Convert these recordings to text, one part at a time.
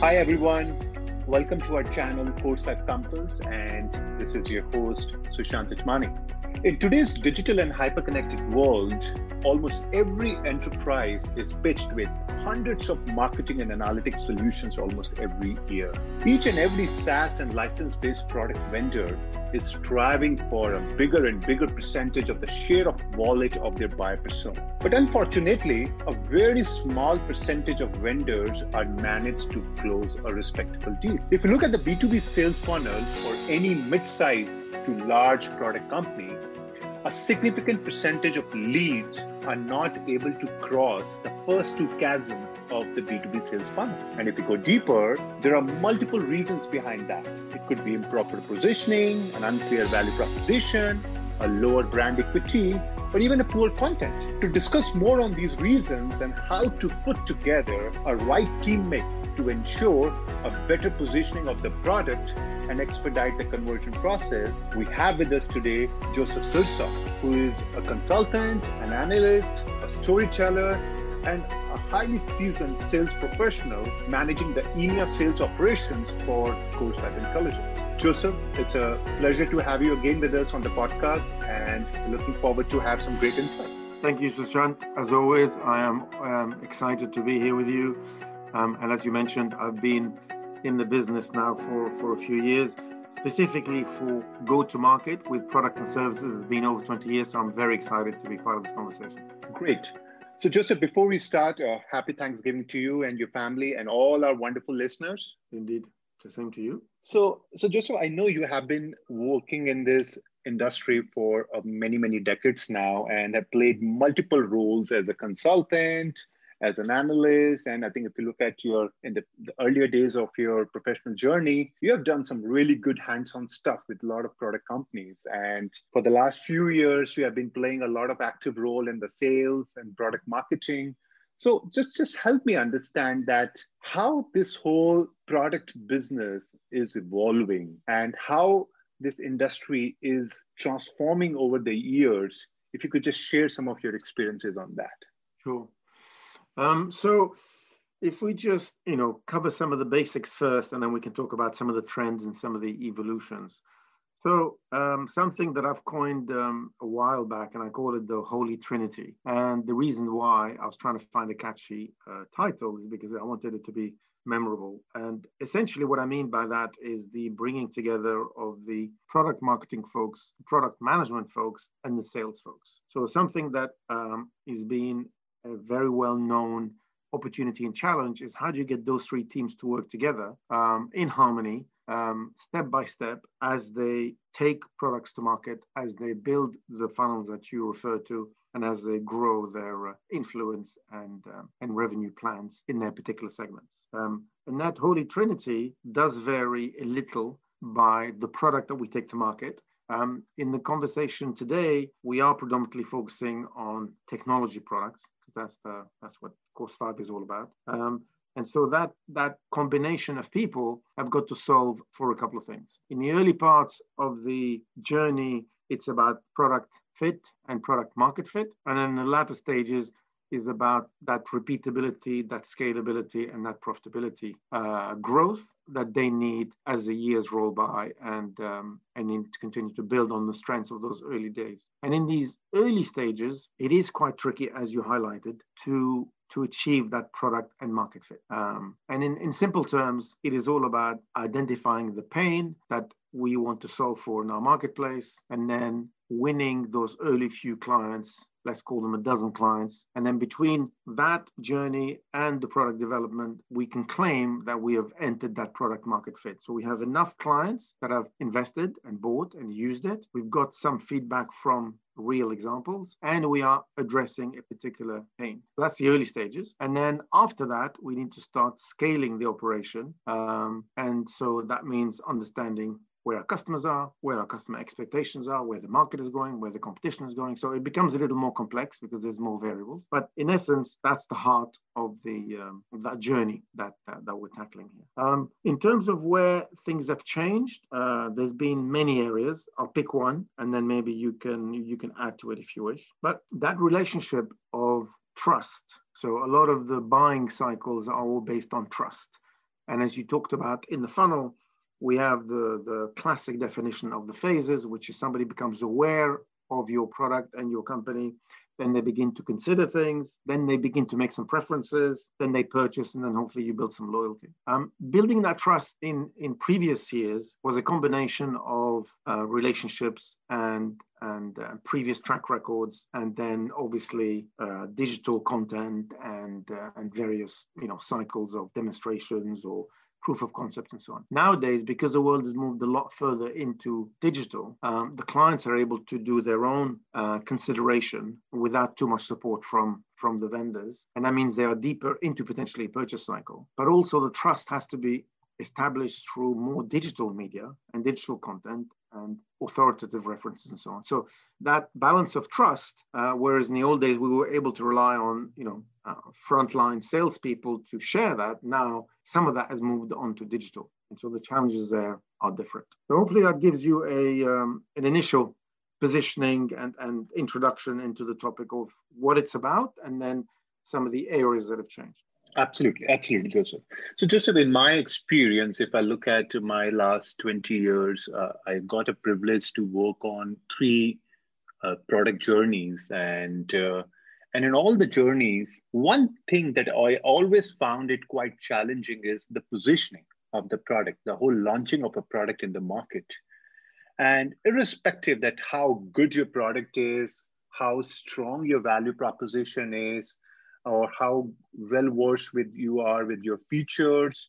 Hi, everyone. Welcome to our channel, Course 5 Compass, and this is your host, Sushant Ajmani. In today's digital and hyper-connected world, almost every enterprise is pitched with hundreds of marketing and analytics solutions almost every year. Each and every SaaS and license-based product vendor is striving for a bigger and bigger percentage of the share of wallet of their buyer persona. But unfortunately, a very small percentage of vendors are managed to close a respectable deal. If you look at the B2B sales funnel for any mid-sized to large product company, a significant percentage of leads are not able to cross the first two chasms of the B2B sales funnel. And if you go deeper, there are multiple reasons behind that. It could be improper positioning, an unclear value proposition, a lower brand equity, or even a poor content. To discuss more on these reasons and how to put together a right team mix to ensure a better positioning of the product and expedite the conversion process, we have with us today Joseph Sursa, who is a consultant, an analyst, a storyteller, and a highly seasoned sales professional managing the EMEA sales operations for Course5 Intelligence. Joseph, it's a pleasure to have you again with us on the podcast and looking forward to have some great insight. Thank you, Sushant. As always, I am, excited to be here with you. Um, and as you mentioned, I've been in the business now for, for a few years, specifically for go to market with products and services. It's been over 20 years, so I'm very excited to be part of this conversation. Great. So, Joseph, before we start, uh, happy Thanksgiving to you and your family and all our wonderful listeners. Indeed. The same to you. So, so Joseph, I know you have been working in this industry for uh, many, many decades now and have played multiple roles as a consultant, as an analyst. And I think if you look at your in the, the, earlier days of your professional journey, you have done some really good hands-on stuff with a lot of product companies. And for the last few years, you have been playing a lot of active role in the sales and product marketing. So just just help me understand that how this whole product business is evolving and how this industry is transforming over the years. If you could just share some of your experiences on that. Sure. Um, so if we just you know cover some of the basics first, and then we can talk about some of the trends and some of the evolutions. So um, something that I've coined um, a while back, and I call it the Holy Trinity. And the reason why I was trying to find a catchy uh, title is because I wanted it to be memorable. And essentially, what I mean by that is the bringing together of the product marketing folks, product management folks, and the sales folks. So something that um, is being a very well known opportunity and challenge is how do you get those three teams to work together um, in harmony um, step by step as they take products to market, as they build the funnels that you refer to, and as they grow their uh, influence and, um, and revenue plans in their particular segments. Um, and that Holy Trinity does vary a little by the product that we take to market. Um, in the conversation today, we are predominantly focusing on technology products because that's the that's what Course5 is all about. Um, and so that, that combination of people have got to solve for a couple of things. In the early parts of the journey, it's about product fit and product market fit. And then the latter stages is about that repeatability, that scalability, and that profitability uh, growth that they need as the years roll by and, um, and need to continue to build on the strengths of those early days. And in these early stages, it is quite tricky, as you highlighted, to to achieve that product and market fit. Um, and in, in simple terms, it is all about identifying the pain that we want to solve for in our marketplace and then winning those early few clients let's call them a dozen clients. And then between that journey and the product development, we can claim that we have entered that product market fit. So we have enough clients that have invested and bought and used it. We've got some feedback from real examples, and we are addressing a particular pain. That's the early stages. And then after that, we need to start scaling the operation. Um, and so that means understanding where our customers are, where our customer expectations are, where the market is going, where the competition is going. So it becomes a little more complex because there's more variables. But in essence, that's the heart of the um, that journey that uh, that we're tackling here. Um, in terms of where things have changed, uh, there's been many areas. I'll pick one, and then maybe you can you can add to it if you wish. But that relationship of trust. So a lot of the buying cycles are all based on trust And as you talked about in the funnel, we have the, the classic definition of the phases, which is somebody becomes aware of your product and your company then they begin to consider things, then they begin to make some preferences, then they purchase, and then hopefully you build some loyalty. Um, building that trust in, in previous years was a combination of uh, relationships and and uh, previous track records, and then obviously uh, digital content and uh, and various you know cycles of demonstrations or proof of concept and so on. Nowadays, because the world has moved a lot further into digital, um, the clients are able to do their own uh, consideration without too much support from from the vendors, and that means they are deeper into potentially a purchase cycle. But also, the trust has to be established through more digital media and digital content and authoritative references and so on. So that balance of trust, uh, whereas in the old days we were able to rely on, you know, uh, frontline salespeople to share that, now some of that has moved on to digital, and so the challenges there are different. So hopefully that gives you a um, an initial positioning and, and introduction into the topic of what it's about, and then some of the areas that have changed. Absolutely, absolutely, Joseph. So, Joseph, in my experience, if I look at my last 20 years, uh, I got a privilege to work on three uh, product journeys. And, uh, and in all the journeys, one thing that I always found it quite challenging is the positioning of the product, the whole launching of a product in the market. And irrespective that how good your product is, how strong your value proposition is, or how well versed with you are with your features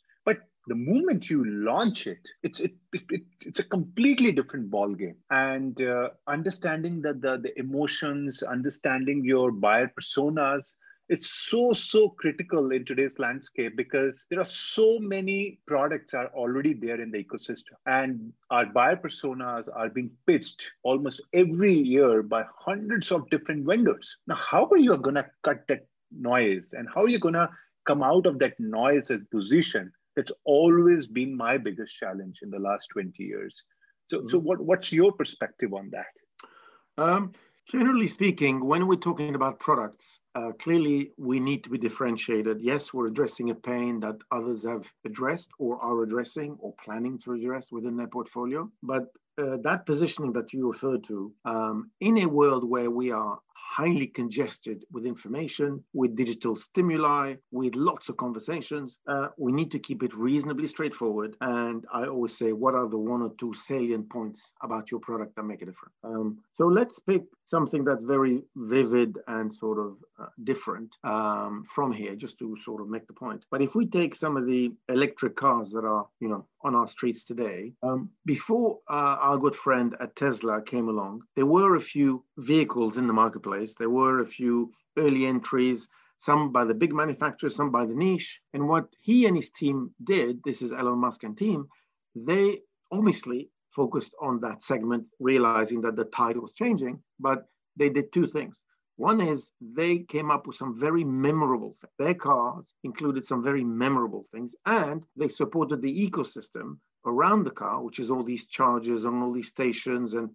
the moment you launch it it's it, it, it it's a completely different ball game and uh, understanding that the, the emotions understanding your buyer personas it's so so critical in today's landscape because there are so many products are already there in the ecosystem. And our buyer personas are being pitched almost every year by hundreds of different vendors. Now how are you going to cut that noise? And how are you going to come out of that noise and position that's always been my biggest challenge in the last 20 years. So mm-hmm. so what, what's your perspective on that? Um, generally speaking when we're talking about products uh, clearly we need to be differentiated. Yes we're addressing a pain that others have addressed or are addressing or planning to address within their portfolio. But uh, that positioning that you referred to um, in a world where we are highly congested with information, with digital stimuli, with lots of conversations. Uh, we need to keep it reasonably straightforward. And I always say, what are the one or two salient points about your product that make a difference? Um, so let's pick something that's very vivid and sort of uh, different um, from here, just to sort of make the point. But if we take some of the electric cars that are, you know, on our streets today. Um, before uh, our good friend at Tesla came along, there were a few vehicles in the marketplace. There were a few early entries, some by the big manufacturers, some by the niche. And what he and his team did, this is Elon Musk and team, they obviously focused on that segment, realizing that the tide was changing, but they did two things. One is they came up with some very memorable things. Their cars included some very memorable things, and they supported the ecosystem around the car, which is all these chargers and all these stations and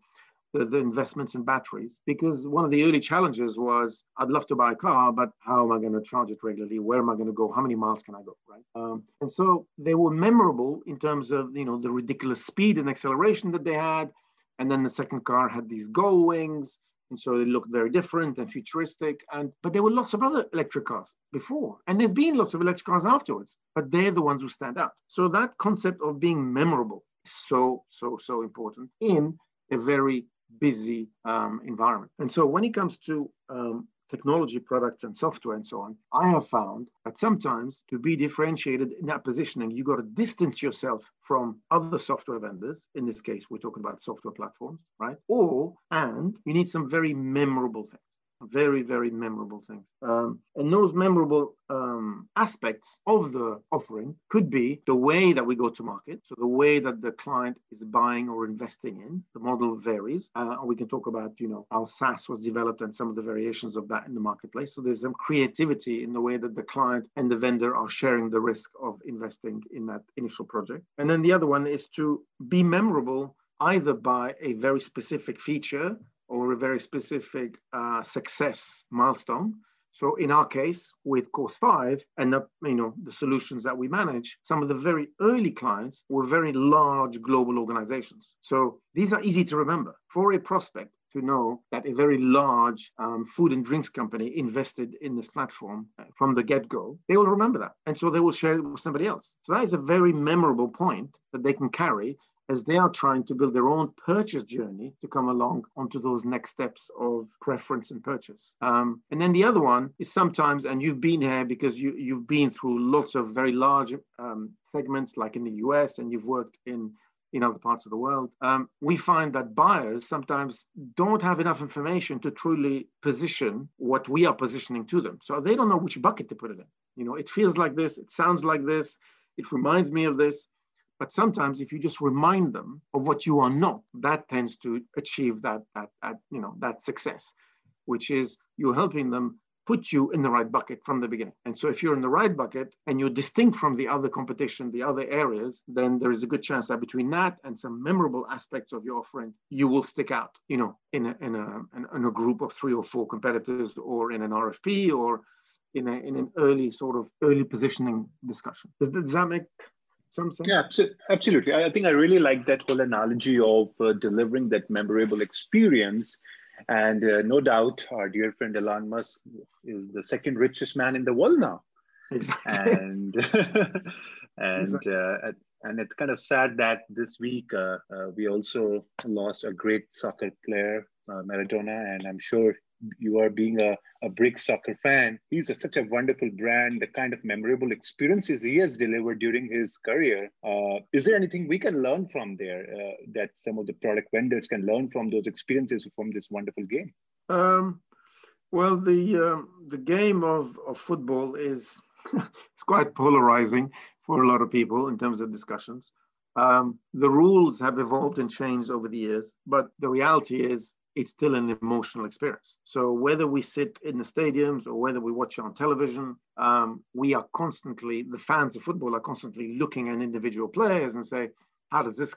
the, the, investments in batteries. Because one of the early challenges was, I'd love to buy a car, but how am I going to charge it regularly? Where am I going to go? How many miles can I go? Right. Um, and so they were memorable in terms of you know the ridiculous speed and acceleration that they had. And then the second car had these gull wings and so they looked very different and futuristic. And but there were lots of other electric cars before, and there's been lots of electric cars afterwards. But they're the ones who stand out. So that concept of being memorable is so so so important in a very busy um, environment. And so when it comes to um, technology products and software and so on, I have found that sometimes to be differentiated in that positioning, you got to distance yourself from other software vendors. In this case, we're talking about software platforms, right? Or, and you need some very memorable things very very memorable things. Um, and those memorable um, aspects of the offering could be the way that we go to market. So the way that the client is buying or investing in the model varies. Uh, we can talk about you know how saas was developed and some of the variations of that in the marketplace. So there's some creativity in the way that the client and the vendor are sharing the risk of investing in that initial project. And then the other one is to be memorable either by a very specific feature or a very specific uh, success milestone. So in our case, with Course 5 and the, you know, the solutions that we manage, some of the very early clients were very large global organizations. So these are easy to remember. For a prospect, to know that a very large um, food and drinks company invested in this platform uh, from the get go, they will remember that. And so they will share it with somebody else. So that is a very memorable point that they can carry as they are trying to build their own purchase journey to come along onto those next steps of preference and purchase. Um, and then the other one is sometimes, and you've been here because you, you've been through lots of very large um, segments, like in the US, and you've worked in in other parts of the world, um, we find that buyers sometimes don't have enough information to truly position what we are positioning to them. So they don't know which bucket to put it in. You know, it feels like this, it sounds like this, it reminds me of this. But sometimes if you just remind them of what you are not, that tends to achieve that, that, that you know, that success, which is you're helping them put you in the right bucket from the beginning. And so if you're in the right bucket and you're distinct from the other competition, the other areas, then there is a good chance that between that and some memorable aspects of your offering, you will stick out, you know, in a, in a, in a group of three or four competitors or in an RFP or in, a, in an early sort of early positioning discussion. Does, does that make some sense? Yeah, absolutely. I think I really like that whole analogy of uh, delivering that memorable experience and uh, no doubt, our dear friend Elon Musk is the second richest man in the world now. Exactly. And and exactly. uh, and it's kind of sad that this week uh, uh, we also lost a great soccer player, uh, Maradona, and I'm sure you are being a, a big soccer fan. He's a, such a wonderful brand, the kind of memorable experiences he has delivered during his career. Uh, is there anything we can learn from there uh, that some of the product vendors can learn from those experiences from this wonderful game? Um, well, the um, the game of, of football is it's quite polarizing for a lot of people in terms of discussions. Um, the rules have evolved and changed over the years, but the reality is it's still an emotional experience. So whether we sit in the stadiums or whether we watch on television, um, we are constantly, the fans of football are constantly looking at individual players and say, how does this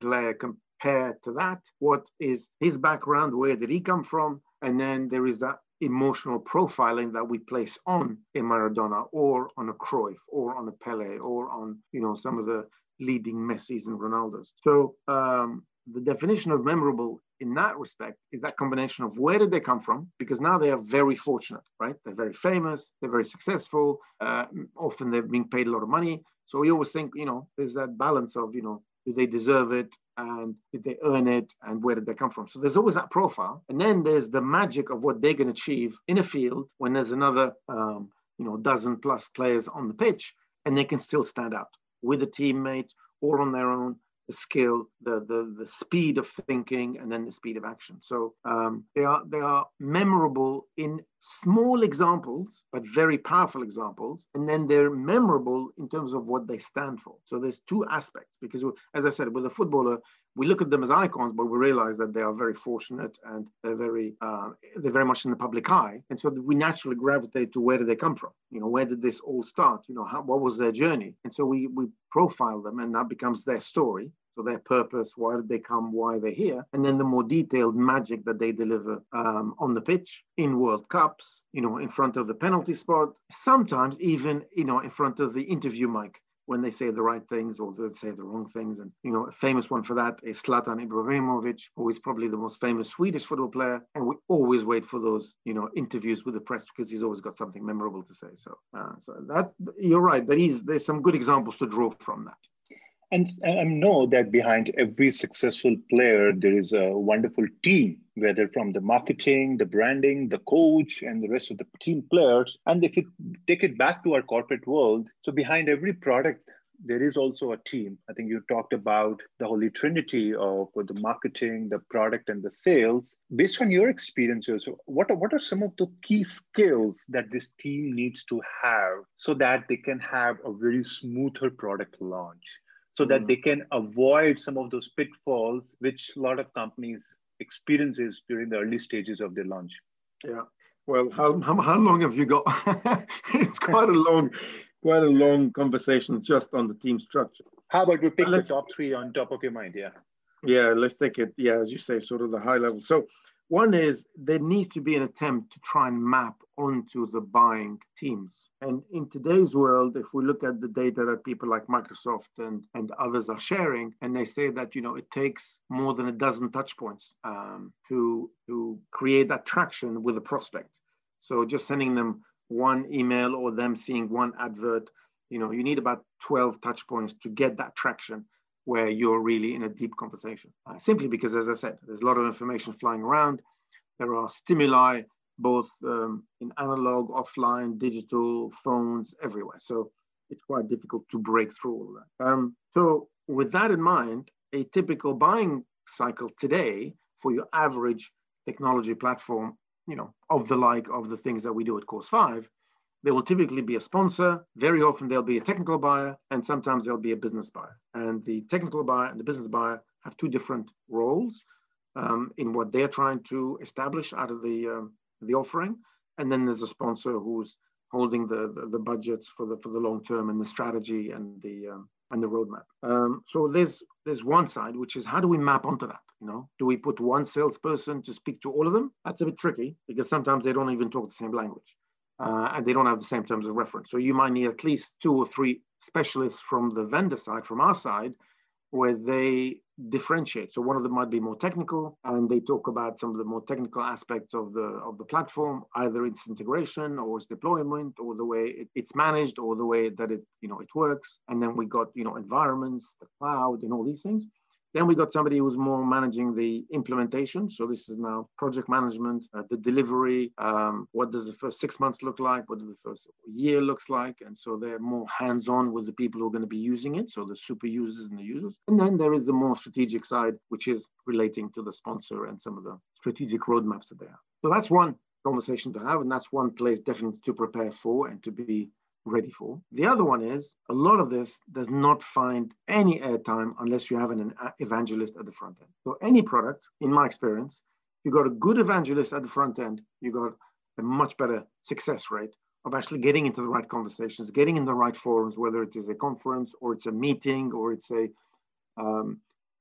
player compare to that? What is his background? Where did he come from? And then there is that emotional profiling that we place on a Maradona or on a Cruyff or on a Pele or on, you know, some of the leading Messis and Ronaldos. So um, the definition of memorable in that respect is that combination of where did they come from? Because now they are very fortunate right? They're very famous they're very successful uh, often they're being paid a lot of money. So we always think you know there's that balance of you know do they deserve it and did they earn it and where did they come from? So there's always that profile. And then there's the magic of what they can achieve in a field when there's another um, you know dozen plus players on the pitch and they can still stand out with a teammate or on their own the skill, the, the, the speed of thinking, and then the speed of action. So um, they are they are memorable in small examples, but very powerful examples, and then they're memorable in terms of what they stand for. So there's two aspects because, as I said, with a footballer, we look at them as icons, but we realize that they are very fortunate and they're very uh, they're very much in the public eye, and so we naturally gravitate to where did they come from? You know, where did this all start? You know, how, what was their journey? And so we we profile them, and that becomes their story. So their purpose, why did they come, why they're here, and then the more detailed magic that they deliver um, on the pitch in World Cups, you know, in front of the penalty spot, sometimes even you know in front of the interview mic when they say the right things or they say the wrong things. And, you know, a famous one for that is Zlatan Ibrahimovic, who is probably the most famous Swedish football player. And we always wait for those, you know, interviews with the press because he's always got something memorable to say. So, uh, so that's, you're right. There is, there's some good examples to draw from that. And I know that behind every successful player, there is a wonderful team, whether from the marketing, the branding, the coach, and the rest of the team players. And if you take it back to our corporate world, so behind every product, there is also a team. I think you talked about the holy trinity of the marketing, the product, and the sales. Based on your experiences, what are, what are some of the key skills that this team needs to have so that they can have a very smoother product launch? So that mm. they can avoid some of those pitfalls which a lot of companies experiences during the early stages of their launch. Yeah. Well how, how, how long have you got? It's quite a long quite a long conversation just on the team structure. How about we pick the top three on top of your mind? Yeah. Yeah let's take it yeah as you say sort of the high level. So One is there needs to be an attempt to try and map onto the buying teams. And in today's world, if we look at the data that people like Microsoft and, and others are sharing, and they say that you know it takes more than a dozen touch points um, to, to create that traction with a prospect. So just sending them one email or them seeing one advert, you know, you need about 12 touch points to get that traction where you're really in a deep conversation. Uh, simply because, as I said, there's a lot of information flying around. There are stimuli both um, in analog, offline, digital, phones, everywhere. So it's quite difficult to break through all of that. Um, so with that in mind, a typical buying cycle today for your average technology platform, you know, of the like of the things that we do at Course 5 there will typically be a sponsor. Very often there'll be a technical buyer, and sometimes there'll be a business buyer. And the technical buyer and the business buyer have two different roles um, in what they're trying to establish out of the um, the offering. And then there's a sponsor who's holding the, the, the budgets for the for the long term and the strategy and the um, and the roadmap. Um, so there's there's one side which is how do we map onto that? You know, do we put one salesperson to speak to all of them? That's a bit tricky because sometimes they don't even talk the same language uh, and they don't have the same terms of reference. So you might need at least two or three specialists from the vendor side, from our side, where they differentiate. So one of them might be more technical, and they talk about some of the more technical aspects of the of the platform, either its integration or its deployment, or the way it, it's managed, or the way that it you know it works. And then we got you know environments, the cloud, and all these things. Then we got somebody who's more managing the implementation. So this is now project management, uh, the delivery. Um, what does the first six months look like? What does the first year looks like? And so they're more hands-on with the people who are going to be using it. So the super users and the users. And then there is the more strategic side, which is relating to the sponsor and some of the strategic roadmaps that they have. So that's one conversation to have, and that's one place definitely to prepare for and to be ready for. The other one is a lot of this does not find any airtime unless you have an evangelist at the front end. So any product, in my experience, you got a good evangelist at the front end, you got a much better success rate of actually getting into the right conversations, getting in the right forums, whether it is a conference or it's a meeting or it's a um,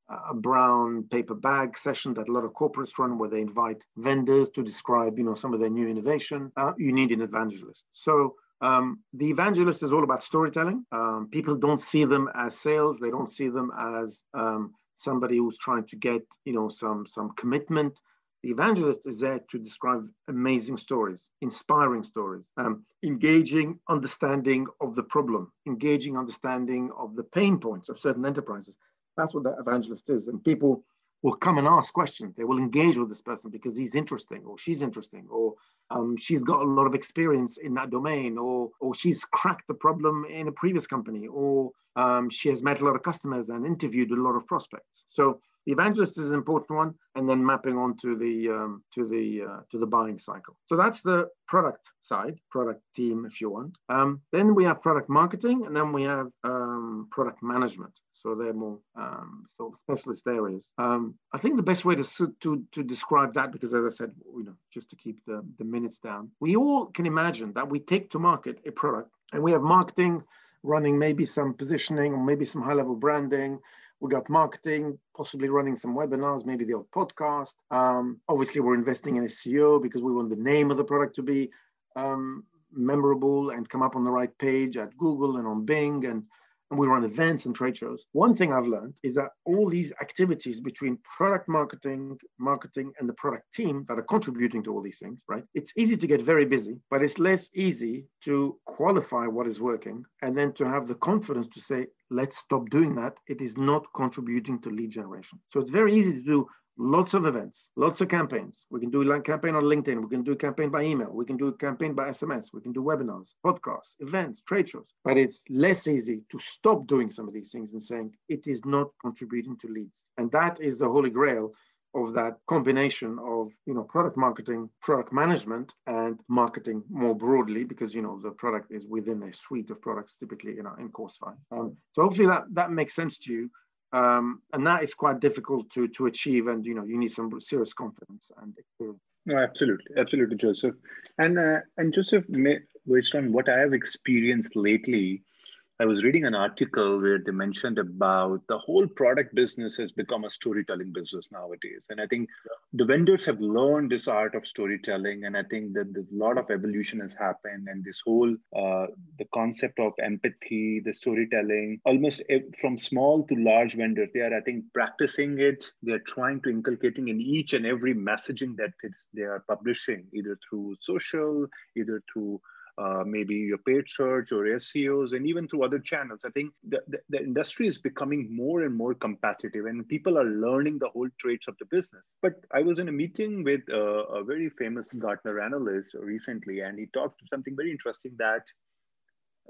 a brown paper bag session that a lot of corporates run where they invite vendors to describe you know some of their new innovation uh, you need an evangelist so um, the evangelist is all about storytelling. Um, people don't see them as sales. They don't see them as um, somebody who's trying to get, you know, some some commitment. The evangelist is there to describe amazing stories, inspiring stories, um, engaging understanding of the problem, engaging understanding of the pain points of certain enterprises. That's what the evangelist is. And people will come and ask questions. They will engage with this person because he's interesting or she's interesting or um, she's got a lot of experience in that domain or, or she's cracked the problem in a previous company or um, she has met a lot of customers and interviewed a lot of prospects. So the evangelist is an important one, and then mapping onto the um, to the uh, to the buying cycle. So that's the product side, product team, if you want. Um, then we have product marketing, and then we have um, product management. So they're more um, sort of specialist areas. Um, I think the best way to, to to describe that, because as I said, you know, just to keep the the minutes down, we all can imagine that we take to market a product, and we have marketing running maybe some positioning or maybe some high level branding we got marketing, possibly running some webinars, maybe the old podcast. Um, obviously, we're investing in SEO because we want the name of the product to be um, memorable and come up on the right page at Google and on Bing and and we run events and trade shows. One thing I've learned is that all these activities between product marketing, marketing, and the product team that are contributing to all these things, right? It's easy to get very busy, but it's less easy to qualify what is working and then to have the confidence to say, let's stop doing that. It is not contributing to lead generation. So it's very easy to do lots of events, lots of campaigns. We can do a campaign on LinkedIn. We can do a campaign by email. We can do a campaign by SMS. We can do webinars, podcasts, events, trade shows. But it's less easy to stop doing some of these things and saying it is not contributing to leads. And that is the holy grail of that combination of you know product marketing product management and marketing more broadly because you know the product is within a suite of products typically you know in course five um, so hopefully that that makes sense to you. Um, and that is quite difficult to to achieve and you know you need some serious confidence and experience. no absolutely. Absolutely joseph. And uh, and joseph based on what i have experienced lately I was reading an article where they mentioned about the whole product business has become a storytelling business nowadays. And I think the vendors have learned this art of storytelling. And I think that there's a lot of evolution has happened. And this whole, uh, the concept of empathy, the storytelling, almost from small to large vendors, they are, I think, practicing it. They're trying to inculcating in each and every messaging that they are publishing, either through social, either through uh, maybe your paid search or SEOs, and even through other channels. I think the, the, the, industry is becoming more and more competitive, and people are learning the whole traits of the business. But I was in a meeting with uh, a very famous Gartner analyst recently, and he talked something very interesting that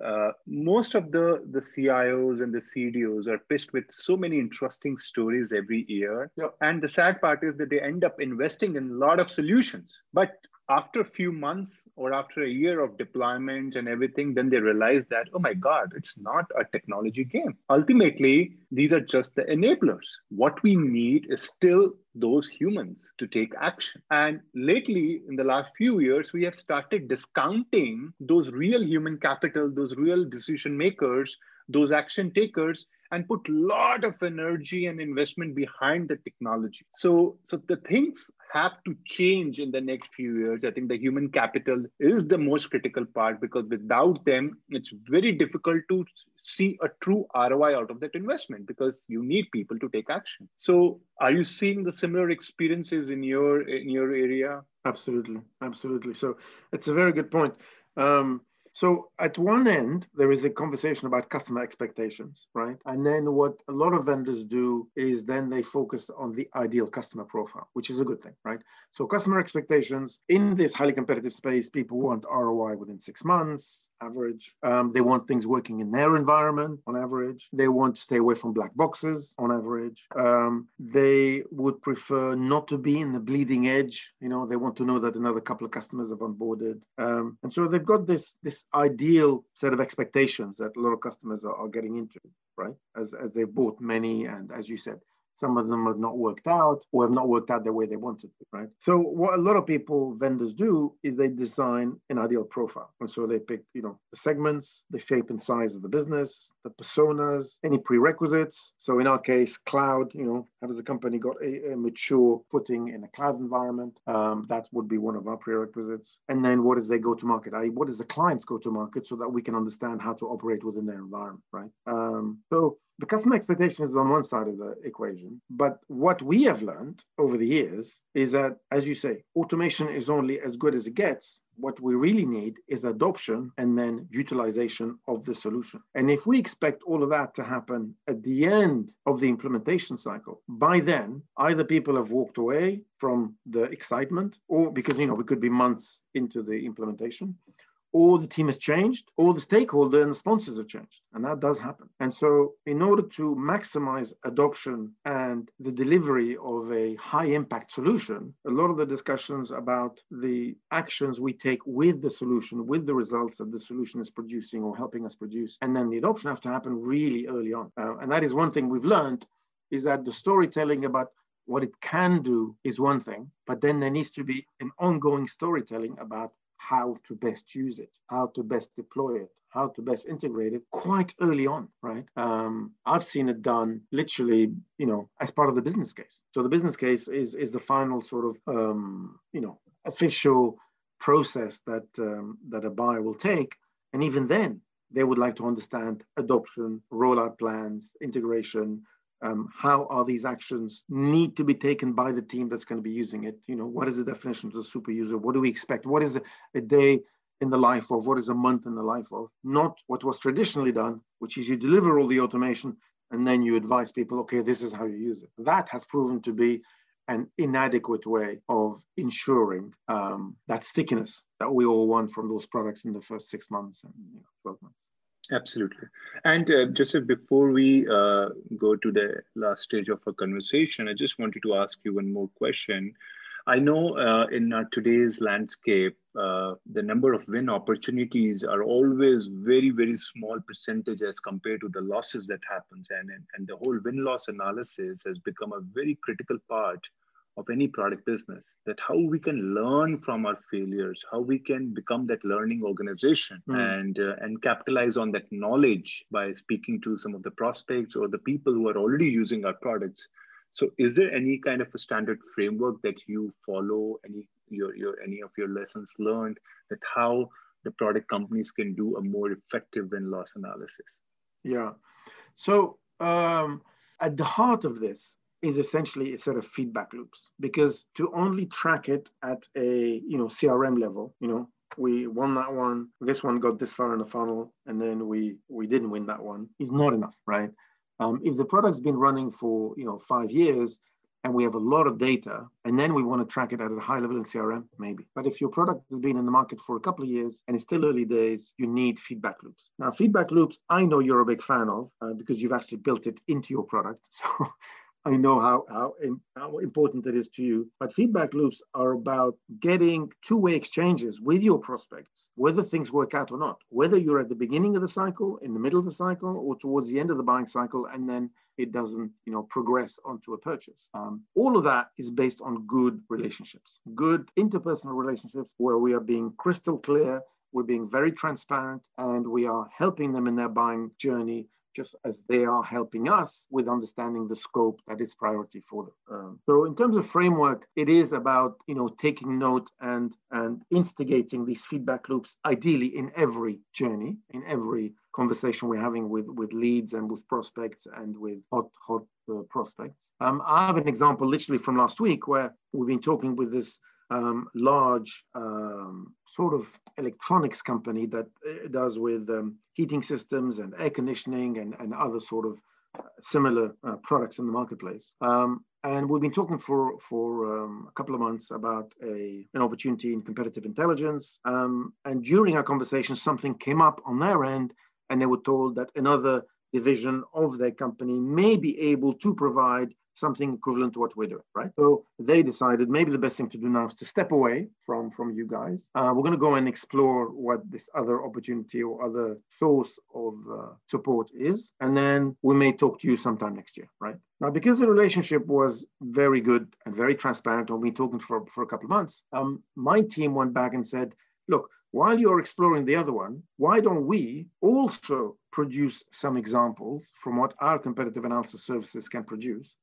uh, most of the the CIOs and the CDOs are pitched with so many interesting stories every year. Yep. And the sad part is that they end up investing in a lot of solutions. But after a few months or after a year of deployment and everything, then they realize that, oh my God, it's not a technology game. Ultimately, these are just the enablers. What we need is still those humans to take action. And lately, in the last few years, we have started discounting those real human capital, those real decision makers, those action takers and put a lot of energy and investment behind the technology. So, so the things have to change in the next few years. I think the human capital is the most critical part because without them, it's very difficult to see a true ROI out of that investment because you need people to take action. So, are you seeing the similar experiences in your in your area? Absolutely, absolutely. So, it's a very good point. Um, so at one end, there is a conversation about customer expectations, right? And then what a lot of vendors do is then they focus on the ideal customer profile, which is a good thing, right? So customer expectations in this highly competitive space, people want ROI within six months, average. Um, they want things working in their environment on average. They want to stay away from black boxes on average. Um, they would prefer not to be in the bleeding edge. You know, they want to know that another couple of customers have onboarded. Um, and so they've got this, this ideal set of expectations that a lot of customers are, are getting into, right? As, as they've bought many, and as you said, some of them have not worked out or have not worked out the way they wanted to, right? So what a lot of people, vendors do is they design an ideal profile. And so they pick, you know, the segments, the shape and size of the business, the personas, any prerequisites. So in our case, cloud, you know, has the company got a, a mature footing in a cloud environment? Um, that would be one of our prerequisites. And then what is their go-to-market? I, what is the client's go-to-market so that we can understand how to operate within their environment, right? Um, so the customer expectation is on one side of the equation. But what we have learned over the years is that, as you say, automation is only as good as it gets. What we really need is adoption and then utilization of the solution. And if we expect all of that to happen at the end of the implementation cycle, by then, either people have walked away from the excitement or because, you know, we could be months into the implementation or the team has changed, or the stakeholder and the sponsors have changed. And that does happen. And so, in order to maximize adoption and the delivery of a high impact solution, a lot of the discussions about the actions we take with the solution, with the results that the solution is producing or helping us produce, and then the adoption have to happen really early on. Uh, and that is one thing we've learned is that the storytelling about what it can do is one thing, but then there needs to be an ongoing storytelling about how to best use it, how to best deploy it, how to best integrate it quite early on, right? Um, I've seen it done literally, you know, as part of the business case. So the business case is is the final sort of, um, you know, official process that um, that a buyer will take, and even then, they would like to understand adoption, rollout plans, integration, um, how are these actions need to be taken by the team that's going to be using it? You know what is the definition of the super user? What do we expect? What is a, a day in the life of what is a month in the life of? Not what was traditionally done which is you deliver all the automation and then you advise people okay this is how you use it. That has proven to be an inadequate way of ensuring um, that stickiness that we all want from those products in the first six months and you know, 12 months Absolutely. And uh, just before we uh, go to the last stage of our conversation, I just wanted to ask you one more question. I know uh, in today's landscape, uh, the number of win opportunities are always very, very small percentage as compared to the losses that happens. And, and, and the whole win-loss analysis has become a very critical part of any product business that how we can learn from our failures how we can become that learning organization mm. and uh, and capitalize on that knowledge by speaking to some of the prospects or the people who are already using our products. So is there any kind of a standard framework that you follow any your, your any of your lessons learned that how the product companies can do a more effective win loss analysis? Yeah. So um, at the heart of this is essentially a set of feedback loops because to only track it at a you know crm level you know we won that one this one got this far in the funnel and then we we didn't win that one is not enough right um, if the product's been running for you know five years and we have a lot of data, and then we want to track it at a high level in CRM, maybe. But if your product has been in the market for a couple of years and it's still early days, you need feedback loops. Now, feedback loops, I know you're a big fan of uh, because you've actually built it into your product. So I know how, how, how important it is to you. But feedback loops are about getting two way exchanges with your prospects, whether things work out or not, whether you're at the beginning of the cycle, in the middle of the cycle, or towards the end of the buying cycle, and then it doesn't you know, progress onto a purchase. Um, all of that is based on good relationships, good interpersonal relationships where we are being crystal clear we're being very transparent and we are helping them in their buying journey just as they are helping us with understanding the scope that is priority for them. Um, so in terms of framework, it is about you know taking note and and instigating these feedback loops, ideally in every journey, in every conversation we're having with with leads and with prospects and with hot hot uh, prospects. Um, I have an example literally from last week where we've been talking with this um, large um, sort of electronics company that uh, does with um, heating systems and air conditioning and, and other sort of uh, similar uh, products in the marketplace. Um, and we've been talking for, for um, a couple of months about a, an opportunity in competitive intelligence. Um, and during our conversation, something came up on their end, and they were told that another division of their company may be able to provide something equivalent to what we're doing, right? So they decided maybe the best thing to do now is to step away from, from you guys. Uh, we're going to go and explore what this other opportunity or other source of uh, support is. And then we may talk to you sometime next year, right? Now, because the relationship was very good and very transparent, and we've been talking for, for a couple of months, um, my team went back and said, look, while you're exploring the other one, why don't we also produce some examples from what our competitive analysis services can produce?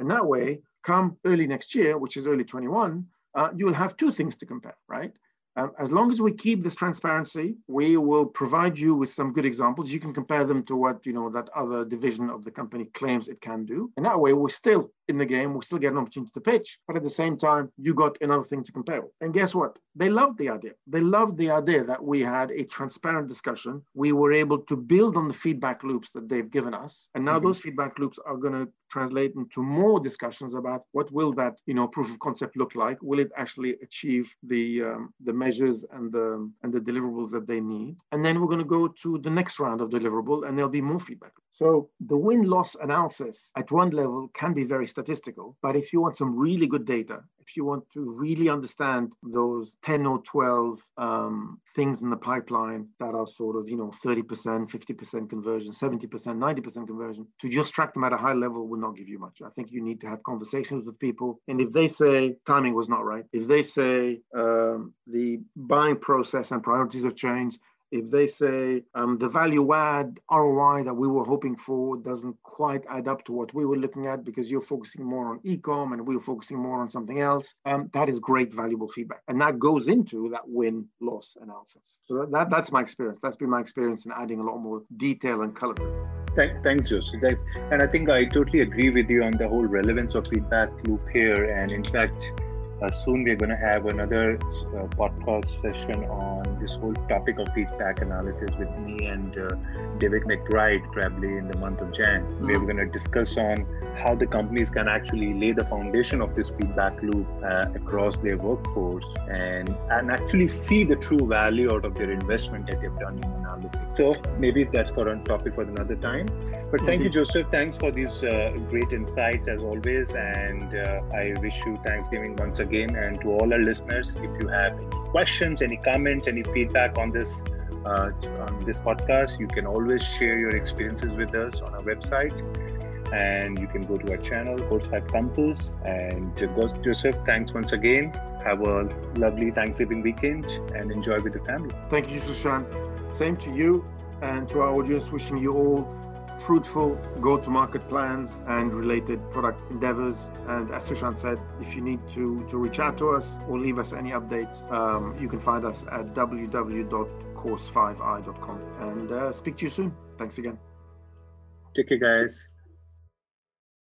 And that way, come early next year, which is early 21, uh, you will have two things to compare, right? Um, as long as we keep this transparency, we will provide you with some good examples. You can compare them to what you know that other division of the company claims it can do, and that way we're still in the game. We still get an opportunity to pitch, but at the same time, you got another thing to compare with. And guess what? They loved the idea. They loved the idea that we had a transparent discussion. We were able to build on the feedback loops that they've given us, and now mm-hmm. those feedback loops are going to translate into more discussions about what will that you know proof of concept look like? Will it actually achieve the um, the measures and the and the deliverables that they need? And then we're going to go to the next round of deliverable and there'll be more feedback. So the win loss analysis at one level can be very statistical but if you want some really good data if you want to really understand those 10 or 12 um, things in the pipeline that are sort of, you know, 30%, 50% conversion, 70%, 90% conversion, to just track them at a high level will not give you much. I think you need to have conversations with people. And if they say timing was not right, if they say um, the buying process and priorities have changed, if they say um, the value add ROI that we were hoping for doesn't quite add up to what we were looking at because you're focusing more on e-com and we're focusing more on something else, um, that is great valuable feedback. And that goes into that win-loss analysis. So that, that, that's my experience. That's been my experience in adding a lot more detail and color to it. Thanks, Joseph. And I think I totally agree with you on the whole relevance of feedback loop here. And in fact, uh, soon we're going to have another uh, podcast session on this whole topic of feedback analysis with me and uh, David McBride probably in the month of Jan. Mm-hmm. We're going to discuss on how the companies can actually lay the foundation of this feedback loop uh, across their workforce and, and actually see the true value out of their investment that they've done in analytics. So maybe that's for a topic for another time. But thank mm-hmm. you, Joseph. Thanks for these uh, great insights as always. And uh, I wish you Thanksgiving once again. And to all our listeners, if you have any questions, any comments, any feedback on this uh, on this podcast, you can always share your experiences with us on our website and you can go to our channel, Course 5 Compass. And Joseph, thanks once again. Have a lovely Thanksgiving weekend and enjoy with the family. Thank you, Sushant. Same to you and to our audience, wishing you all fruitful go-to-market plans and related product endeavors. And as Sushant said, if you need to, to reach out to us or leave us any updates, um, you can find us at www.course5i.com. And uh, speak to you soon. Thanks again. Take care, guys.